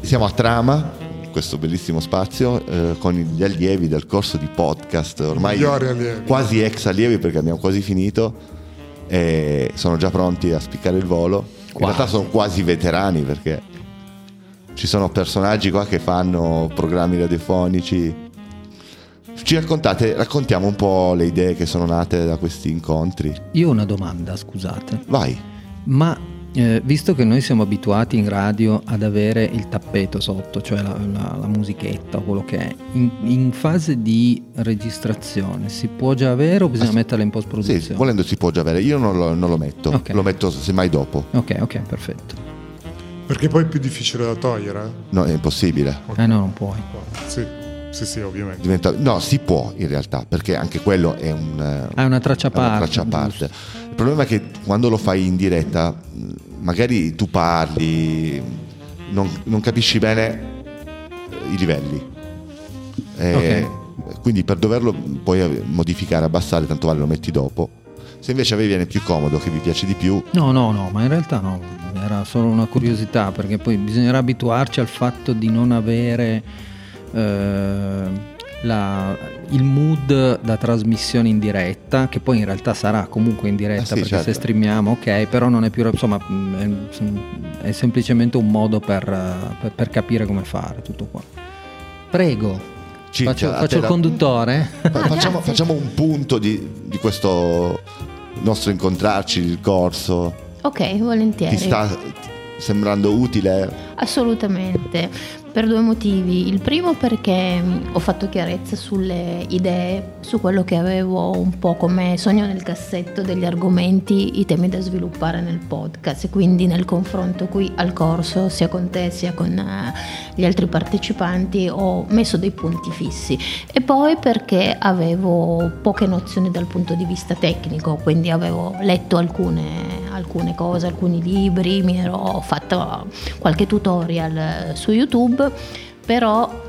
Siamo a Trama, questo bellissimo spazio, eh, con gli allievi del corso di podcast, ormai quasi ex allievi perché abbiamo quasi finito e sono già pronti a spiccare il volo. In realtà sono quasi veterani perché ci sono personaggi qua che fanno programmi radiofonici. Ci raccontate, raccontiamo un po' le idee che sono nate da questi incontri. Io ho una domanda, scusate. Vai. Ma eh, visto che noi siamo abituati in radio ad avere il tappeto sotto, cioè la, la- la musichetta o quello che è, in, in fase di registrazione si può già avere o bisogna Ass- metterla in Sì, post-produzione? volendo si può già avere, io non lo, non lo metto, Ok. lo metto semmai dopo. Ok, ok, perfetto. Perché poi è più difficile da togliere? eh? No, è impossibile. Eh no, non puoi. Sì, sì, sì, ovviamente. Diventa- no, si può in realtà, perché anche quello è un, eh, Ah, è una traccia a è una parte. traccia a parte. Il problema è che quando lo fai in diretta, mh, magari tu parli, non, non capisci bene eh, i livelli. E Quindi per doverlo poi eh, modificare, abbassare, tanto vale lo metti dopo. Se invece a voi viene più comodo, che vi piace di più, No, no, no, ma in realtà no, era solo una curiosità perché poi bisognerà abituarci al fatto di non avere eh, la- il mood da trasmissione in diretta, che poi in realtà sarà comunque in diretta Ah, sì, perché certo. se streamiamo, ok, però non è più, insomma, è, è semplicemente un modo per, per- per capire come fare tutto qua. Prego, Cinzia, faccio, faccio il la- conduttore. fa- facciamo, facciamo un punto di, di questo nostro incontrarci, il corso. Ok, volentieri. Ti sta sembrando utile? Assolutamente, per due motivi. Il primo perché mh, ho fatto chiarezza sulle idee, su quello che avevo un po' come sogno nel cassetto degli argomenti, i temi da sviluppare nel podcast e quindi nel confronto qui al corso, sia con te sia con eh, gli altri partecipanti, ho messo dei punti fissi. E poi perché avevo poche nozioni dal punto di vista tecnico, quindi avevo letto alcune, alcune cose, alcuni libri, mi ero fatta qualche tutorial eh, su YouTube, però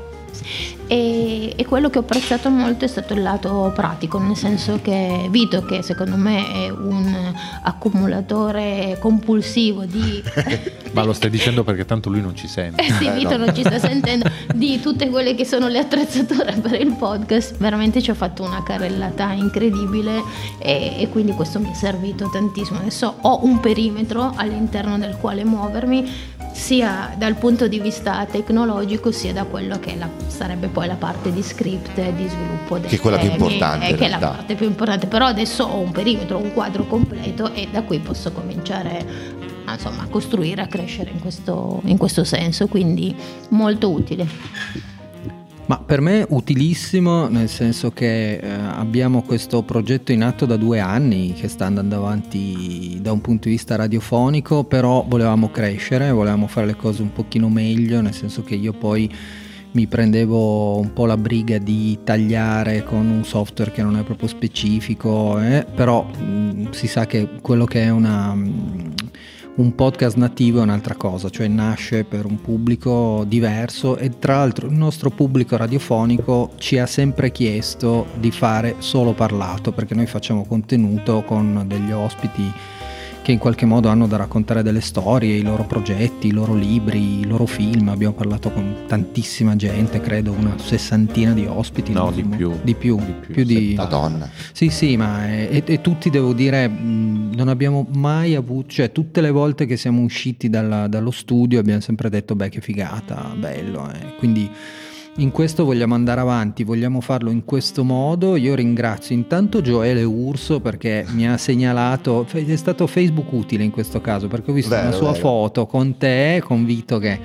e, e quello che ho apprezzato molto è stato il lato pratico, nel senso che Vito, che secondo me è un accumulatore compulsivo di... Ma lo stai dicendo perché tanto lui non ci sente. Eh sì, Vito non ci sta sentendo di tutte quelle che sono le attrezzature per il podcast. Veramente ci ho fatto una carrellata incredibile e, e quindi questo mi è servito tantissimo. Adesso ho un perimetro all'interno del quale muovermi sia dal punto di vista tecnologico sia da quello che la- sarebbe poi la parte di script e di sviluppo dei Che è quella più temi, importante, eh, che è la parte più importante. Però adesso ho un perimetro un quadro completo e da qui posso cominciare a, insomma, a costruire a crescere in questo, in questo senso. Quindi molto utile Ma per me utilissimo nel senso che eh, abbiamo questo progetto in atto da due anni che sta andando avanti da un punto di vista radiofonico, però volevamo crescere, volevamo fare le cose un pochino meglio, nel senso che io poi mi prendevo un po' la briga di tagliare con un software che non è proprio specifico, eh, però mh, si sa che quello che è una... mh, un podcast nativo è un'altra cosa, cioè nasce per un pubblico diverso e tra l'altro il nostro pubblico radiofonico ci ha sempre chiesto di fare solo parlato perché noi facciamo contenuto con degli ospiti che in qualche modo hanno da raccontare delle storie, i loro progetti, i loro libri, i loro film. Abbiamo parlato con tantissima gente, credo una sessantina di ospiti. No, di più. Di più, Di più, più di... Madonna. Sì, sì, ma eh, e, e tutti devo dire, mh, non abbiamo mai avuto, cioè tutte le volte che siamo usciti dalla- dallo studio abbiamo sempre detto, beh che figata, bello. eh." Quindi in questo vogliamo andare avanti, vogliamo farlo in questo modo. Io ringrazio intanto Gioele Urso perché mi ha segnalato, è stato Facebook utile in questo caso perché ho visto Vero, una sua vero. foto con te, con Vito che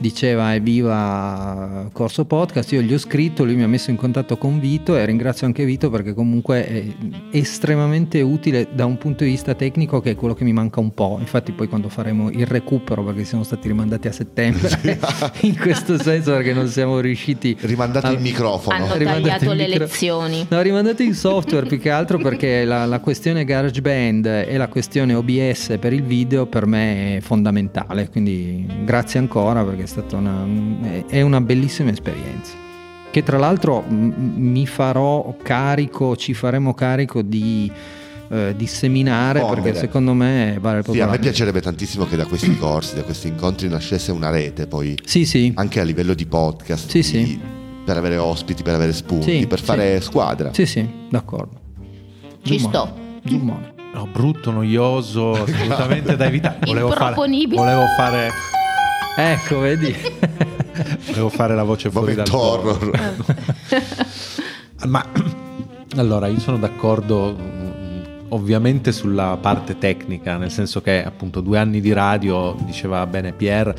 diceva evviva Corso Podcast, io gli ho scritto, lui mi ha messo in contatto con Vito e ringrazio anche Vito perché comunque è estremamente utile da un punto di vista tecnico che è quello che mi manca un po'. Infatti poi quando faremo il recupero perché siamo stati rimandati a settembre in questo senso perché non siamo riusciti Rimandate Ah, il microfono. hanno Rimandate tagliato il le micro- lezioni No, rimandato in software più che altro perché la, la questione GarageBand e la questione OBS per il video per me è fondamentale, quindi grazie ancora perché stata una, è una bellissima esperienza. Che tra l'altro mi farò carico, ci faremo carico di eh, disseminare Diffondere. perché secondo me vale Sì, proprio a la me piacerebbe tantissimo che da questi corsi, da questi incontri nascesse una rete, poi Sì, sì. anche a livello di podcast, Sì, di- sì. per avere ospiti, per avere spunti, Sì, per sì. fare squadra. Sì, sì, d'accordo. Ci Zoomone. sto. Zoomone. No, brutto, noioso, assolutamente da evitare. Volevo fare, volevo fare, Ecco, vedi? volevo fare la voce fuori dal horror. Ma allora io sono d'accordo mm, ovviamente sulla parte tecnica, nel senso che appunto due anni di radio, diceva bene Pierre,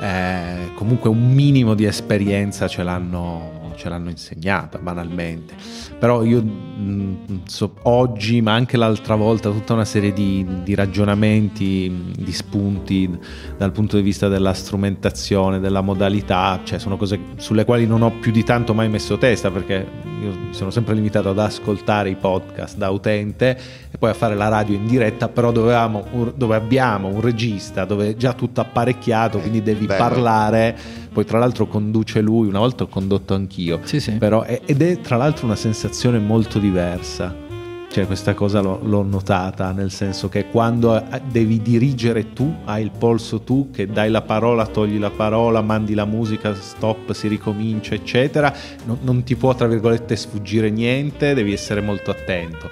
eh, comunque un minimo di esperienza ce l'hanno, ce l'hanno insegnata banalmente. Però io mm, so- oggi, ma anche l'altra volta, tutta una serie di, di ragionamenti, mm, di spunti dal punto di vista della strumentazione, della modalità, cioè sono cose sulle quali non ho più di tanto mai messo testa perché io sono sempre limitato ad ascoltare i podcast da utente e poi a fare la radio in diretta, però dovevamo dove abbiamo un regista, dove è già tutto apparecchiato, quindi devi bello. parlare, poi tra l'altro conduce lui, una volta ho condotto anch'io, Sì, sì. però ed è tra l'altro una sensazione molto diversa. Cioè questa cosa l'ho, l'ho notata, nel senso che quando eh, devi dirigere tu, hai il polso tu, che dai la parola, togli la parola, mandi la musica, stop, si ricomincia, eccetera, non, non ti può, tra virgolette, sfuggire niente, devi essere molto attento.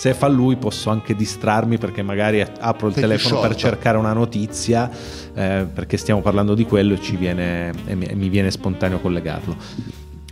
Se fa lui posso anche distrarmi perché magari apro il Sei telefono per cercare una notizia, eh, perché stiamo parlando di quello e, ci viene, e mi, e mi viene spontaneo collegarlo.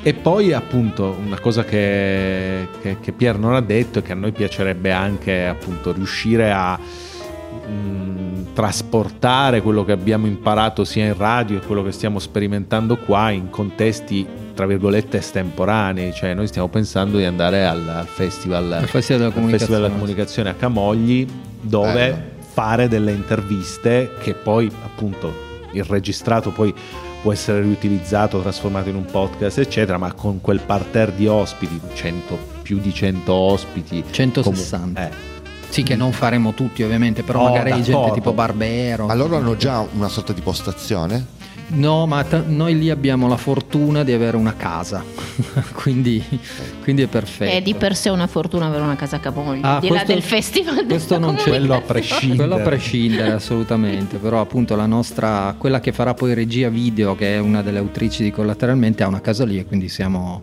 E poi appunto una cosa che, che, che Pier non ha detto e che a noi piacerebbe anche appunto riuscire a mh, trasportare quello che abbiamo imparato sia in radio e quello che stiamo sperimentando qua in contesti tra virgolette estemporanei, cioè noi stiamo pensando di andare al, al festival, Al Festival della al Festival della Comunicazione. Comunicazione a Camogli dove Bello. fare delle interviste che poi appunto il registrato poi può essere riutilizzato, trasformato in un podcast eccetera, ma con quel parterre di ospiti, 100, più di 100 ospiti 160. comu- eh, Sì, che non faremo tutti ovviamente, però No, magari gente d'accordo. tipo Barbero. Ma loro hanno già una sorta di postazione? No, ma t- noi lì abbiamo la fortuna di avere una casa, quindi, quindi è perfetto. È di per sé una fortuna avere una casa a Camogli, Ah, di là del festival questo non c'è. quello a prescindere. Quello a prescindere assolutamente, però appunto la nostra, quella che farà poi regia video, che è una delle autrici di Collateralmente, ha una casa lì e quindi siamo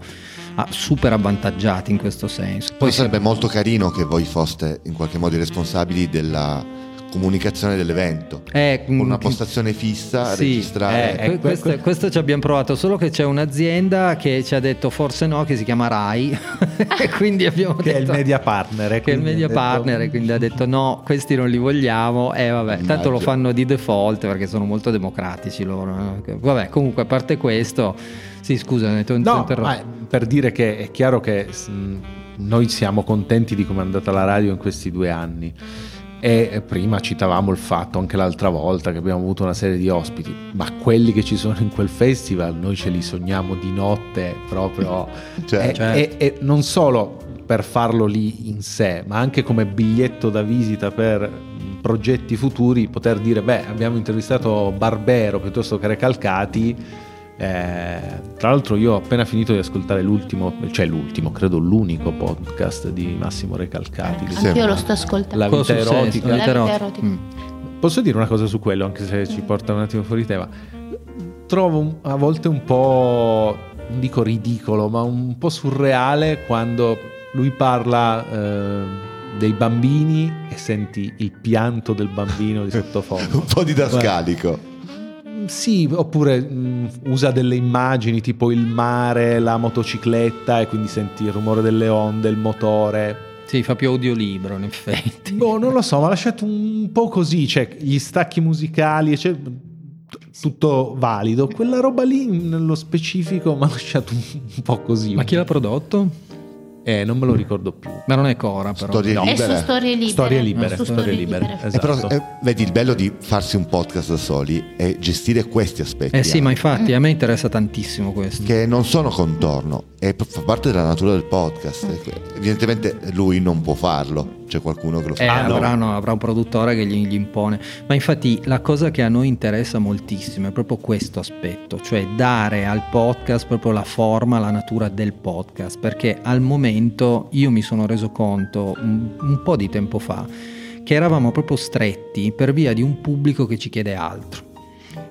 super avvantaggiati in questo senso. Poi sarebbe molto carino che voi foste in qualche modo i responsabili della comunicazione dell'evento. Eh, Con una postazione fissa, Sì, registrare. eh, Que- Eh, questo, que- questo ci abbiamo provato, solo che c'è un'azienda che ci ha detto forse no, che si chiama RAI, e quindi abbiamo che è il detto media partner. eh, che è il quindi media ha detto- partner e quindi ha detto no, questi non li vogliamo e vabbè, tanto lo fanno di default perché sono molto democratici loro. no? Vabbè, comunque a parte questo, sì scusa, ne ti ho No, interrotto. per dire che è chiaro che mh, noi siamo contenti di come è andata la radio in questi due anni. E eh, prima citavamo il fatto anche l'altra volta che abbiamo avuto una serie di ospiti, ma quelli che ci sono in quel festival noi ce li sogniamo di notte proprio. Cioè, e, certo. e- e non solo per farlo lì in sé, ma anche come biglietto da visita per mh, progetti futuri, poter dire, beh, abbiamo intervistato Barbero piuttosto che Recalcati. Eh, tra l'altro io ho appena finito di ascoltare l'ultimo, cioè l'ultimo, credo l'unico podcast di Massimo Recalcati. Sì. Anch'io lo sto ascoltando. La vita erotica. La vita erotica. Mm. Posso dire una cosa su quello, anche se ci porta un attimo fuori tema? Trovo a volte un po', non dico ridicolo, ma un po' surreale quando lui parla eh, dei bambini e senti il pianto del bambino di sottofondo. un po' didascalico. Mm, Sì, oppure mm, usa delle immagini tipo il mare, la motocicletta e quindi senti il rumore delle onde, il motore. Sì, fa più audiolibro in effetti. Boh, non lo so, mi ha lasciato un po' così, cioè gli stacchi musicali, cioè, t- tutto valido. Quella roba lì nello specifico mi ha lasciato un, un po' così. Ma chi l'ha prodotto? Eh, non me lo ricordo più. Ma non è Cora però. Storie No. È libere. su storie libere. Storie libere, Su storie libere. Eh, però, Esatto. eh, vedi, il bello di farsi un podcast da soli è gestire questi aspetti. Eh sì, ma anche, infatti a me interessa tantissimo questo. Che non sono contorno, è, fa parte della natura del podcast. E Evidentemente lui non può farlo. C'è qualcuno che lo fa. Eh, Ah, no. avrà, no, avrà un produttore che gli, gli impone. Ma infatti la cosa che a noi interessa moltissimo è proprio questo aspetto, cioè dare al podcast proprio la forma, la natura del podcast, perché al momento io mi sono reso conto un, un po' di tempo fa che eravamo proprio stretti per via di un pubblico che ci chiede altro.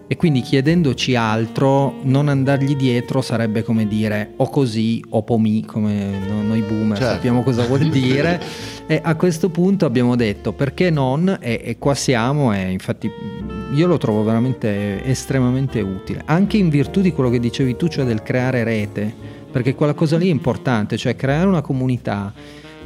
E quindi chiedendoci altro, non andargli dietro sarebbe come dire o così o pomì, come no- noi boomer Certo. sappiamo cosa vuol dire. e a questo punto abbiamo detto perché non, e, e qua siamo, e infatti io lo trovo veramente estremamente utile, anche in virtù di quello che dicevi tu, cioè del creare rete, perché quella cosa lì è importante, cioè creare una comunità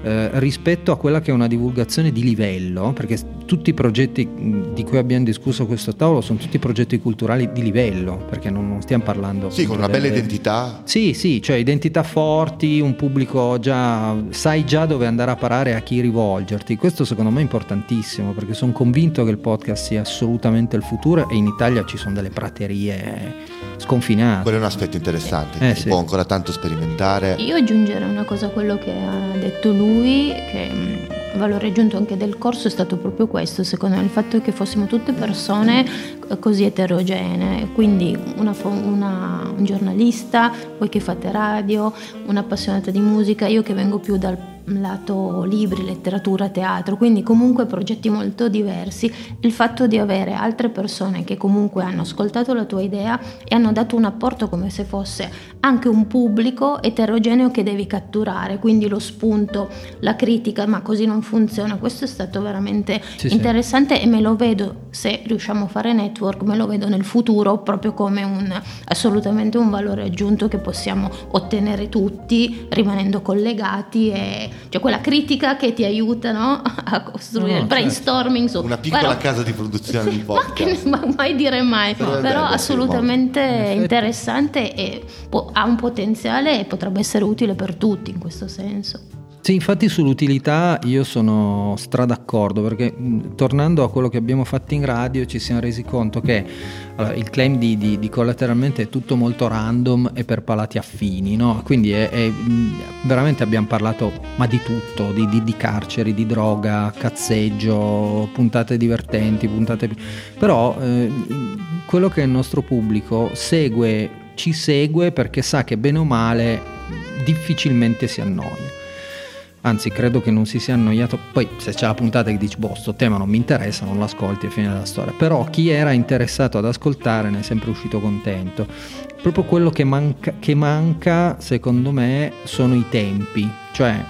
eh, rispetto a quella che è una divulgazione di livello, perché tutti i progetti mh, di cui abbiamo discusso a questo tavolo sono tutti progetti culturali di livello, perché non, non stiamo parlando... Sì, con una appunto bella identità. Sì, sì, cioè identità forti, un pubblico già, sai già dove andare a parare, a chi rivolgerti. Questo secondo me è importantissimo perché sono convinto che il podcast sia assolutamente il futuro e in Italia ci sono delle praterie sconfinate. Quello è un aspetto interessante, Eh, si sì. può ancora tanto sperimentare. Io aggiungerei una cosa a quello che ha detto lui, che mh, valore aggiunto anche del corso è stato proprio questo, secondo me, il fatto che fossimo tutte persone eh, così eterogenee, quindi una, una- un giornalista, voi che fate radio, un'appassionata di musica, io che vengo più dal lato libri, letteratura, teatro, quindi comunque progetti molto diversi, il fatto di avere altre persone che comunque hanno ascoltato la tua idea e hanno dato un apporto come se fosse anche un pubblico eterogeneo che devi catturare, quindi lo spunto, la critica, ma così non funziona, questo è stato veramente Sì, sì. interessante e me lo vedo, se riusciamo a fare network, me lo vedo nel futuro proprio come un assolutamente un valore aggiunto che possiamo ottenere tutti rimanendo collegati e cioè quella critica che ti aiuta no? a costruire No, no, il brainstorming su Una piccola Guarda, casa di produzione di ma, podcast. che, ma mai dire mai, Sarebbe però bello, sì, assolutamente interessante e po- ha un potenziale e potrebbe essere utile per tutti in questo senso. Sì, infatti sull'utilità io sono stra d'accordo perché tornando a quello che abbiamo fatto in radio ci siamo resi conto che allora, il claim di, di- di collateralmente è tutto molto random e per palati affini, no? quindi è- è, veramente abbiamo parlato ma di tutto, di, di- di carceri, di droga, cazzeggio, puntate divertenti, puntate... però eh, quello che è il nostro pubblico segue, ci segue perché sa che bene o male difficilmente si annoia. Anzi, credo che non si sia annoiato. Poi, se c'è la puntata che dici, boh, sto tema non mi interessa, non l'ascolti e fine della storia. Però chi era interessato ad ascoltare ne è sempre uscito contento. Proprio quello che manca, che manca secondo me, sono i tempi. Cioè,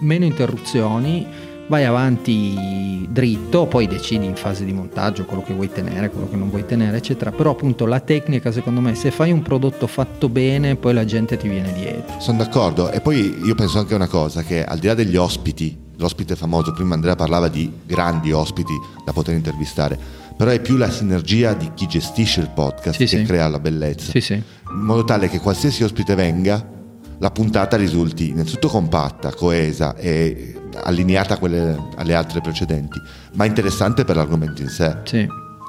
meno interruzioni, vai avanti dritto, poi decidi in fase di montaggio quello che vuoi tenere, quello che non vuoi tenere, eccetera. Però appunto la tecnica, secondo me, se fai un prodotto fatto bene, poi la gente ti viene dietro. Sono d'accordo e poi io penso anche una cosa che al di là degli ospiti, l'ospite famoso, prima Andrea parlava di grandi ospiti da poter intervistare, però è più la sinergia di chi gestisce il podcast Sì, che sì. crea la bellezza, Sì, sì. in modo tale che qualsiasi ospite venga la puntata risulti innanzitutto compatta, coesa e allineata a quelle, alle altre precedenti, ma interessante per l'argomento in sé. Sì,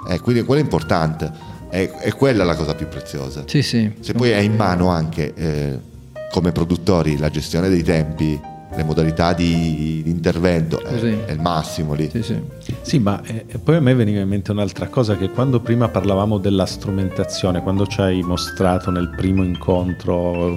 Eh, quindi quello è importante, è, è quella la cosa più preziosa. sì, sì. Se poi hai in mano anche eh, come produttori la gestione dei tempi, le modalità di, di intervento, è, è il massimo lì. Sì, sì. Sì, ma eh, poi a me veniva in mente un'altra cosa che quando prima parlavamo della strumentazione, quando ci hai mostrato nel primo incontro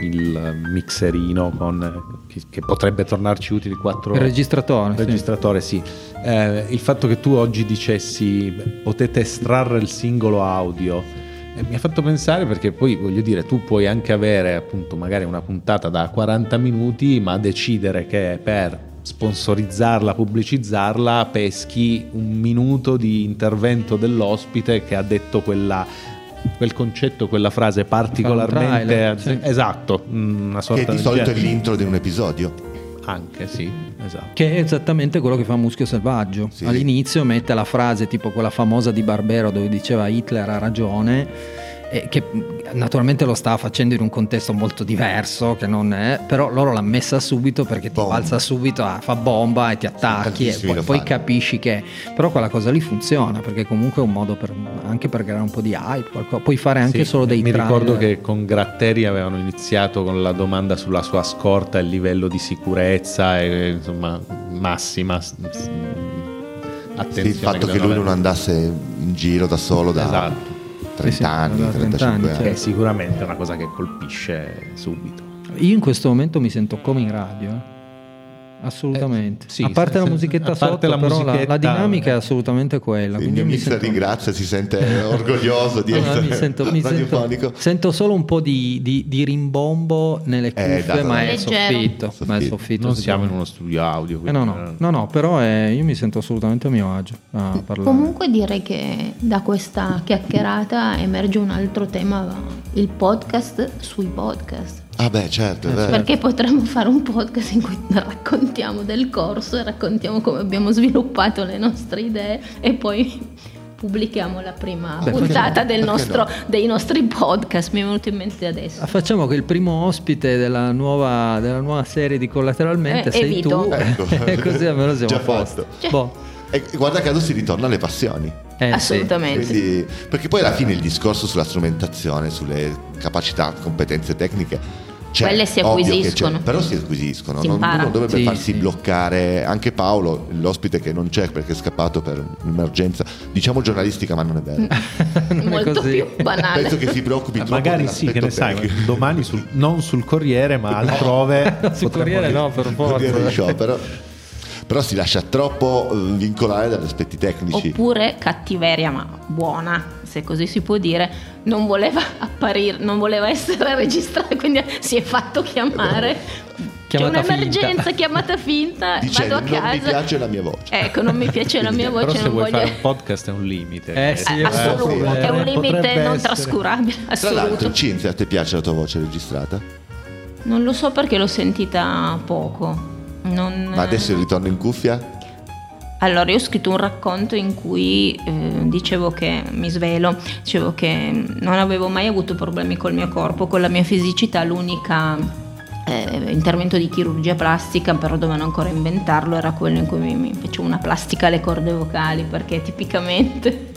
il mixerino con, che, che potrebbe tornarci utile 4 Il registratore. sì. registratore, sì. Eh, il fatto che tu oggi dicessi potete estrarre il singolo audio eh, mi ha fatto pensare perché poi voglio dire tu puoi anche avere appunto magari una puntata da 40 minuti ma decidere che per sponsorizzarla, pubblicizzarla peschi un minuto di intervento dell'ospite che ha detto quella quel concetto, quella frase particolarmente trailer, sì. esatto, una sorta Che di solito è genere. l'intro di un episodio. Anche sì, esatto. Che è esattamente quello che fa Muschio Selvaggio. Sì. All'inizio mette la frase tipo quella famosa di Barbero dove diceva Hitler ha ragione e che naturalmente lo stava facendo in un contesto molto diverso, che non è, però loro l'hanno messa subito perché ti Bomba. balza subito, ah, fa bomba e ti attacchi e poi, poi capisci che... Però quella cosa lì funziona perché comunque è un modo per, anche per creare un po' di hype, qualcosa- puoi fare anche Sì, solo dei Mi trailer. ricordo che con Gratteri avevano iniziato con la domanda sulla sua scorta e il livello di sicurezza e insomma massima s- Sì, attenzione. il fatto che devono lui non andasse in giro da solo da Esatto. 30 Sì, sì, anni, 30 35 anni, anni. Che è sicuramente una cosa che colpisce subito. Io in questo momento mi sento come in radio. Eh. Assolutamente. Eh, sì, a parte se- la musichetta a parte sotto, la però la- la, musichetta- dinamica è assolutamente quella. Il quindi mio mi mix sento- ringrazia, si sente orgoglioso di No, no, essere mi sento, mi sento- sento solo un po' di, di- di rimbombo nelle cuffie, dato- ma è Leggero. soffitto. Ma è Soffitto. soffitto Non siamo in uno studio audio. Eh, no, no, no, no, però eh, io mi sento assolutamente a mio agio a parlare. Comunque direi che da questa chiacchierata emerge un altro tema, il podcast sui podcast. Ah beh, certo, vero. Perché potremmo fare un podcast in cui raccontiamo del corso e raccontiamo come abbiamo sviluppato le nostre idee e poi pubblichiamo la prima Beh, puntata no? nostro- no? dei nostri podcast. Mi è venuto in mente adesso. Facciamo che il primo ospite della nuova, della nuova serie di Collateralmente Eh, sei evito. tu, Ecco. e così almeno siamo Già a posto. Cioè- Boh. E guarda caso si ritorna alle passioni. Eh. Assolutamente. Quindi- perché poi alla fine il discorso sulla strumentazione, sulle capacità, competenze tecniche, c'è, Quelle si acquisiscono. però si acquisiscono, Si non, non dovrebbe Sì, farsi sì. bloccare. Anche Paolo, l'ospite che non c'è perché è scappato per un'emergenza, diciamo giornalistica, ma non è vero. Non è Molto così. più banale. Penso che si preoccupi Eh, troppo Magari sì, che ne sai, domani sul- non sul Corriere, ma altrove. Sul Corriere dire- no, per tecnico. Di forza. sciopero. Però si lascia troppo eh, vincolare dagli aspetti tecnici. Oppure cattiveria, ma buona, se così si può dire, non voleva apparire, non voleva essere registrato, quindi si è fatto chiamare. Chiamata C'è un'emergenza, finta. chiamata finta, Dicendo vado a non mi casa. piace la mia voce. Ecco, non mi piace la mia Però voce, se non vuoi voglio... fare un podcast è un limite. Eh, sì, Eh, eh, assoluto, sì, è un eh, limite non essere. trascurabile, Tra l'altro, assoluto. Cinzia, a te piace la tua voce registrata? Non lo so perché l'ho sentita poco. Non- Ma adesso ritorno in cuffia? Allora, io ho scritto un racconto in cui eh, dicevo che, mi svelo, dicevo che non avevo mai avuto problemi col mio corpo, con la mia fisicità, l'unica eh, intervento di chirurgia plastica, però dovevano ancora inventarlo, era quello in cui mi, mi facevo una plastica alle corde vocali, perché tipicamente...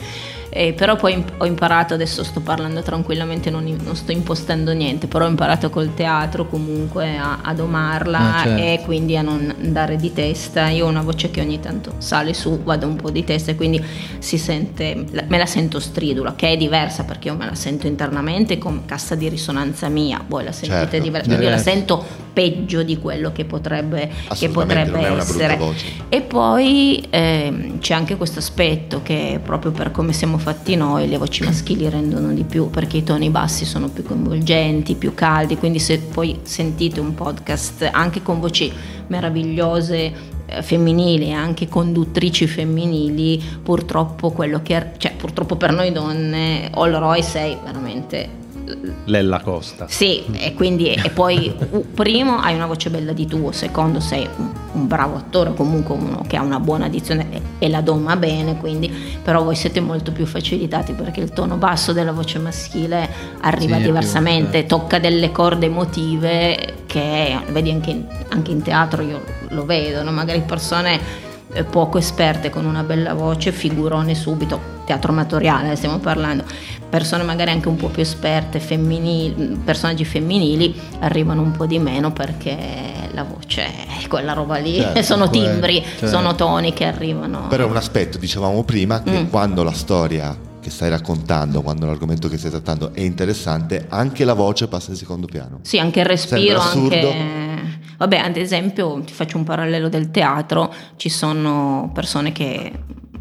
eh, però poi ho imparato, adesso sto parlando tranquillamente, non, non sto impostando niente, però ho imparato col teatro comunque a, a domarla Ah, certo. e quindi a non andare di testa. Io ho una voce che ogni tanto sale su, vado un po' di testa e quindi si sente, me la sento stridula, che è diversa perché io me la sento internamente con cassa di risonanza mia, voi la sentite Certo, diversa, io la sento peggio di quello che potrebbe, che potrebbe essere. E poi ehm, c'è anche questo aspetto che proprio per come siamo fatti noi le voci maschili rendono di più perché i toni bassi sono più coinvolgenti, più caldi, quindi se poi sentite un podcast anche con voci meravigliose eh, femminili e anche conduttrici femminili, purtroppo quello che cioè purtroppo per noi donne All Roy sei veramente Lella Costa. sì, e quindi e poi primo hai una voce bella di tuo, secondo sei un, un bravo attore, comunque uno che ha una buona dizione e, e la doma bene, quindi però voi siete molto più facilitati perché il tono basso della voce maschile arriva Sì, diversamente, tocca delle corde emotive che vedi anche in, anche in teatro io lo vedo, no? magari persone eh, poco esperte con una bella voce, figurone subito, teatro amatoriale stiamo parlando, persone magari anche un po' più esperte, femminili, personaggi femminili arrivano un po' di meno perché la voce è quella roba lì, Certo, sono timbri, certo. sono toni che arrivano. Però è un aspetto, dicevamo prima, che Mm. quando la storia che stai raccontando, quando l'argomento che stai trattando è interessante, anche la voce passa in secondo piano. Sì, anche il respiro, anche... Vabbè, ad esempio, ti faccio un parallelo del teatro, ci sono persone che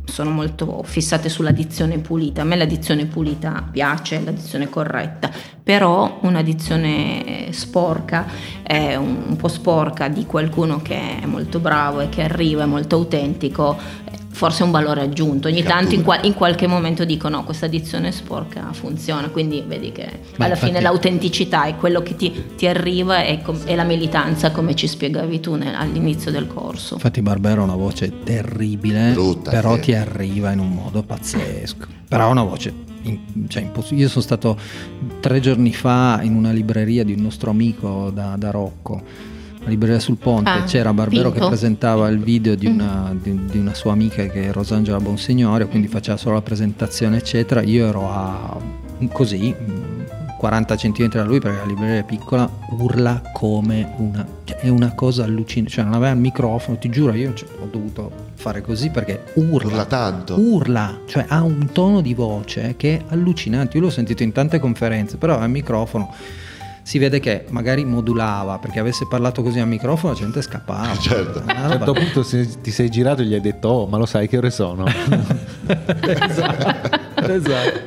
sono molto fissate sulla dizione pulita. A me la dizione pulita piace, la dizione corretta, però una dizione sporca, è un, un po' sporca di qualcuno che è molto bravo e che arriva, è molto autentico, forse un valore aggiunto. Ogni Cattura. tanto in, qua- in qualche momento dico no, questa dizione sporca funziona, quindi vedi che Ma alla fine l'autenticità è quello che ti, ti arriva e, com- la militanza come ci spiegavi tu nel- all'inizio del corso. Infatti Barbero ha una voce terribile, Brutta, però sì. ti arriva in un modo pazzesco. Però ha una voce in- cioè, imposs- Io sono stato tre giorni fa in una libreria di un nostro amico da, da Rocco. La libreria sul ponte, Ah, c'era Barbero Pinto. che presentava il video di una, di- di una sua amica che è Rosangela Bonsignore, quindi faceva solo la presentazione, eccetera. Io ero a così, mm, 40 cm da lui perché la libreria è piccola, urla come una. cioè, è una cosa allucinante. Cioè, non aveva il microfono, ti giuro, io cioè, ho dovuto fare così perché urla. Urla tanto. Urla, cioè ha un tono di voce che è allucinante. Io l'ho sentito in tante conferenze, però al microfono si vede che magari modulava perché avesse parlato così al microfono la gente scappava. Certo. A un certo punto se- ti sei girato e gli hai detto, oh, ma lo sai che ore sono? esatto. esatto.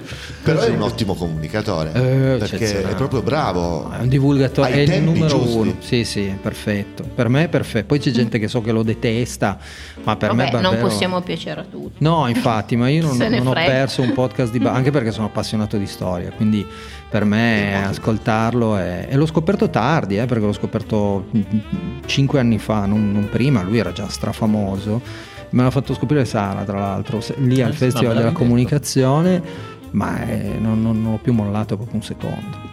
Però è un ottimo comunicatore. Eh, perché eccezionale. è proprio bravo. È un divulgatore, è il numero giusti. uno. Sì, sì, perfetto. Per me è perfetto. Poi c'è gente che so che lo detesta, ma per me Vabbè, non Barbero- possiamo piacere a tutti. No, infatti, ma io non, non ho perso un podcast di ba- anche perché sono appassionato di storia, quindi per me ascoltarlo è... e l'ho scoperto tardi, eh, perché l'ho scoperto mm, cinque anni fa, non, non prima, lui era già strafamoso. Me l'ha fatto scoprire Sara, tra l'altro, lì al Ah, Festival me della Comunicazione, ma eh, non, non- non l'ho più mollato proprio un secondo.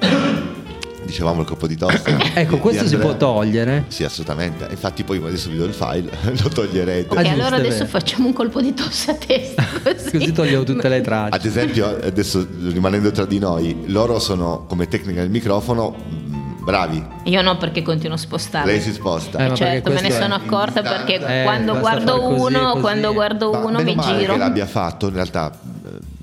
Dicevamo il colpo di tosse. Ecco, di questo si Andrea. può togliere. Sì, assolutamente. Infatti poi adesso vi do il file, lo toglierete. Ok, allora è adesso facciamo un colpo di tosse a testa. Così, Così togliamo tutte le Ad tracce. esempio, adesso rimanendo tra di noi, loro sono come tecnica del microfono mm, bravi. Io no, perché continuo a spostare. Lei si sposta. Eh, certo, me ne sono è- accorta perché Eh, quando guardo così, uno, così. quando guardo uno meno mi male giro. che l'abbia fatto, in realtà,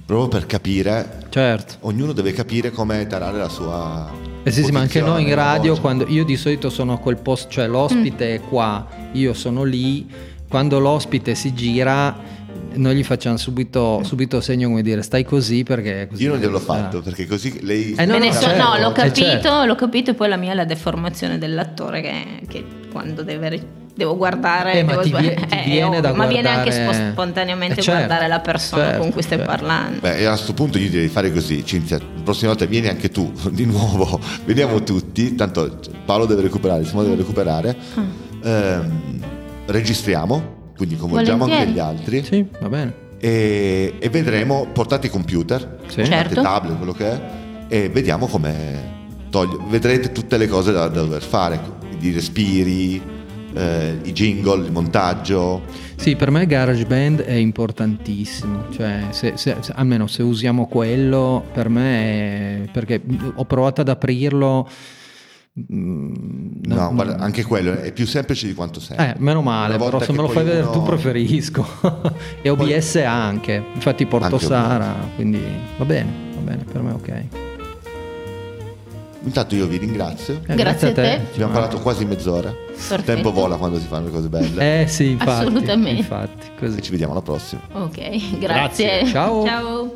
proprio per capire, Certo. ognuno deve capire come tarare la sua. Eh sì, sì, ma anche noi in radio, quando io di solito sono a quel posto, cioè l'ospite è qua, io sono lì, quando l'ospite si gira, noi gli facciamo subito, subito segno come dire stai così perché così Io non gliel'ho fatto perché così lei. Eh, no, no, so- certo, no, l'ho eh, capito, certo. l'ho capito e poi la mia è la deformazione dell'attore che, che quando deve devo guardare Eh, ma devo ti sba- vie- ti eh, viene ovvio, da ma viene anche guardare- spo- spontaneamente Eh, certo, guardare la persona certo, con cui stai certo. parlando Beh, e a questo punto io direi di fare così, Cinzia. La prossima volta vieni anche tu, di nuovo. Veniamo tutti. Tanto Paolo deve recuperare, Simone deve recuperare. Ehm, registriamo, quindi coinvolgiamo anche gli altri. Sì, va bene. E, e vedremo, portate i computer, Sì. portate Certo. tablet, quello che è, e vediamo come togliere. Vedrete tutte le cose da, da dover fare, i respiri, eh, i jingle, il montaggio. Sì, per me GarageBand è importantissimo, cioè se- se- se- almeno se usiamo quello, per me è, perché ho provato ad aprirlo. mm, No, no, guarda, anche quello è più semplice di quanto sembra. Eh, meno male, però se me lo poi fai vedere uno- tu preferisco. e OBS anche, infatti porto Anche Sara, quindi va bene, va bene, per me ok. Intanto io vi ringrazio. Eh, Grazie a te. Abbiamo parlato quasi mezz'ora. Il Perfetto. tempo vola quando si fanno le cose belle. Eh sì, infatti. Assolutamente. Infatti, così. E ci vediamo alla prossima. ok grazie Ciao. ciao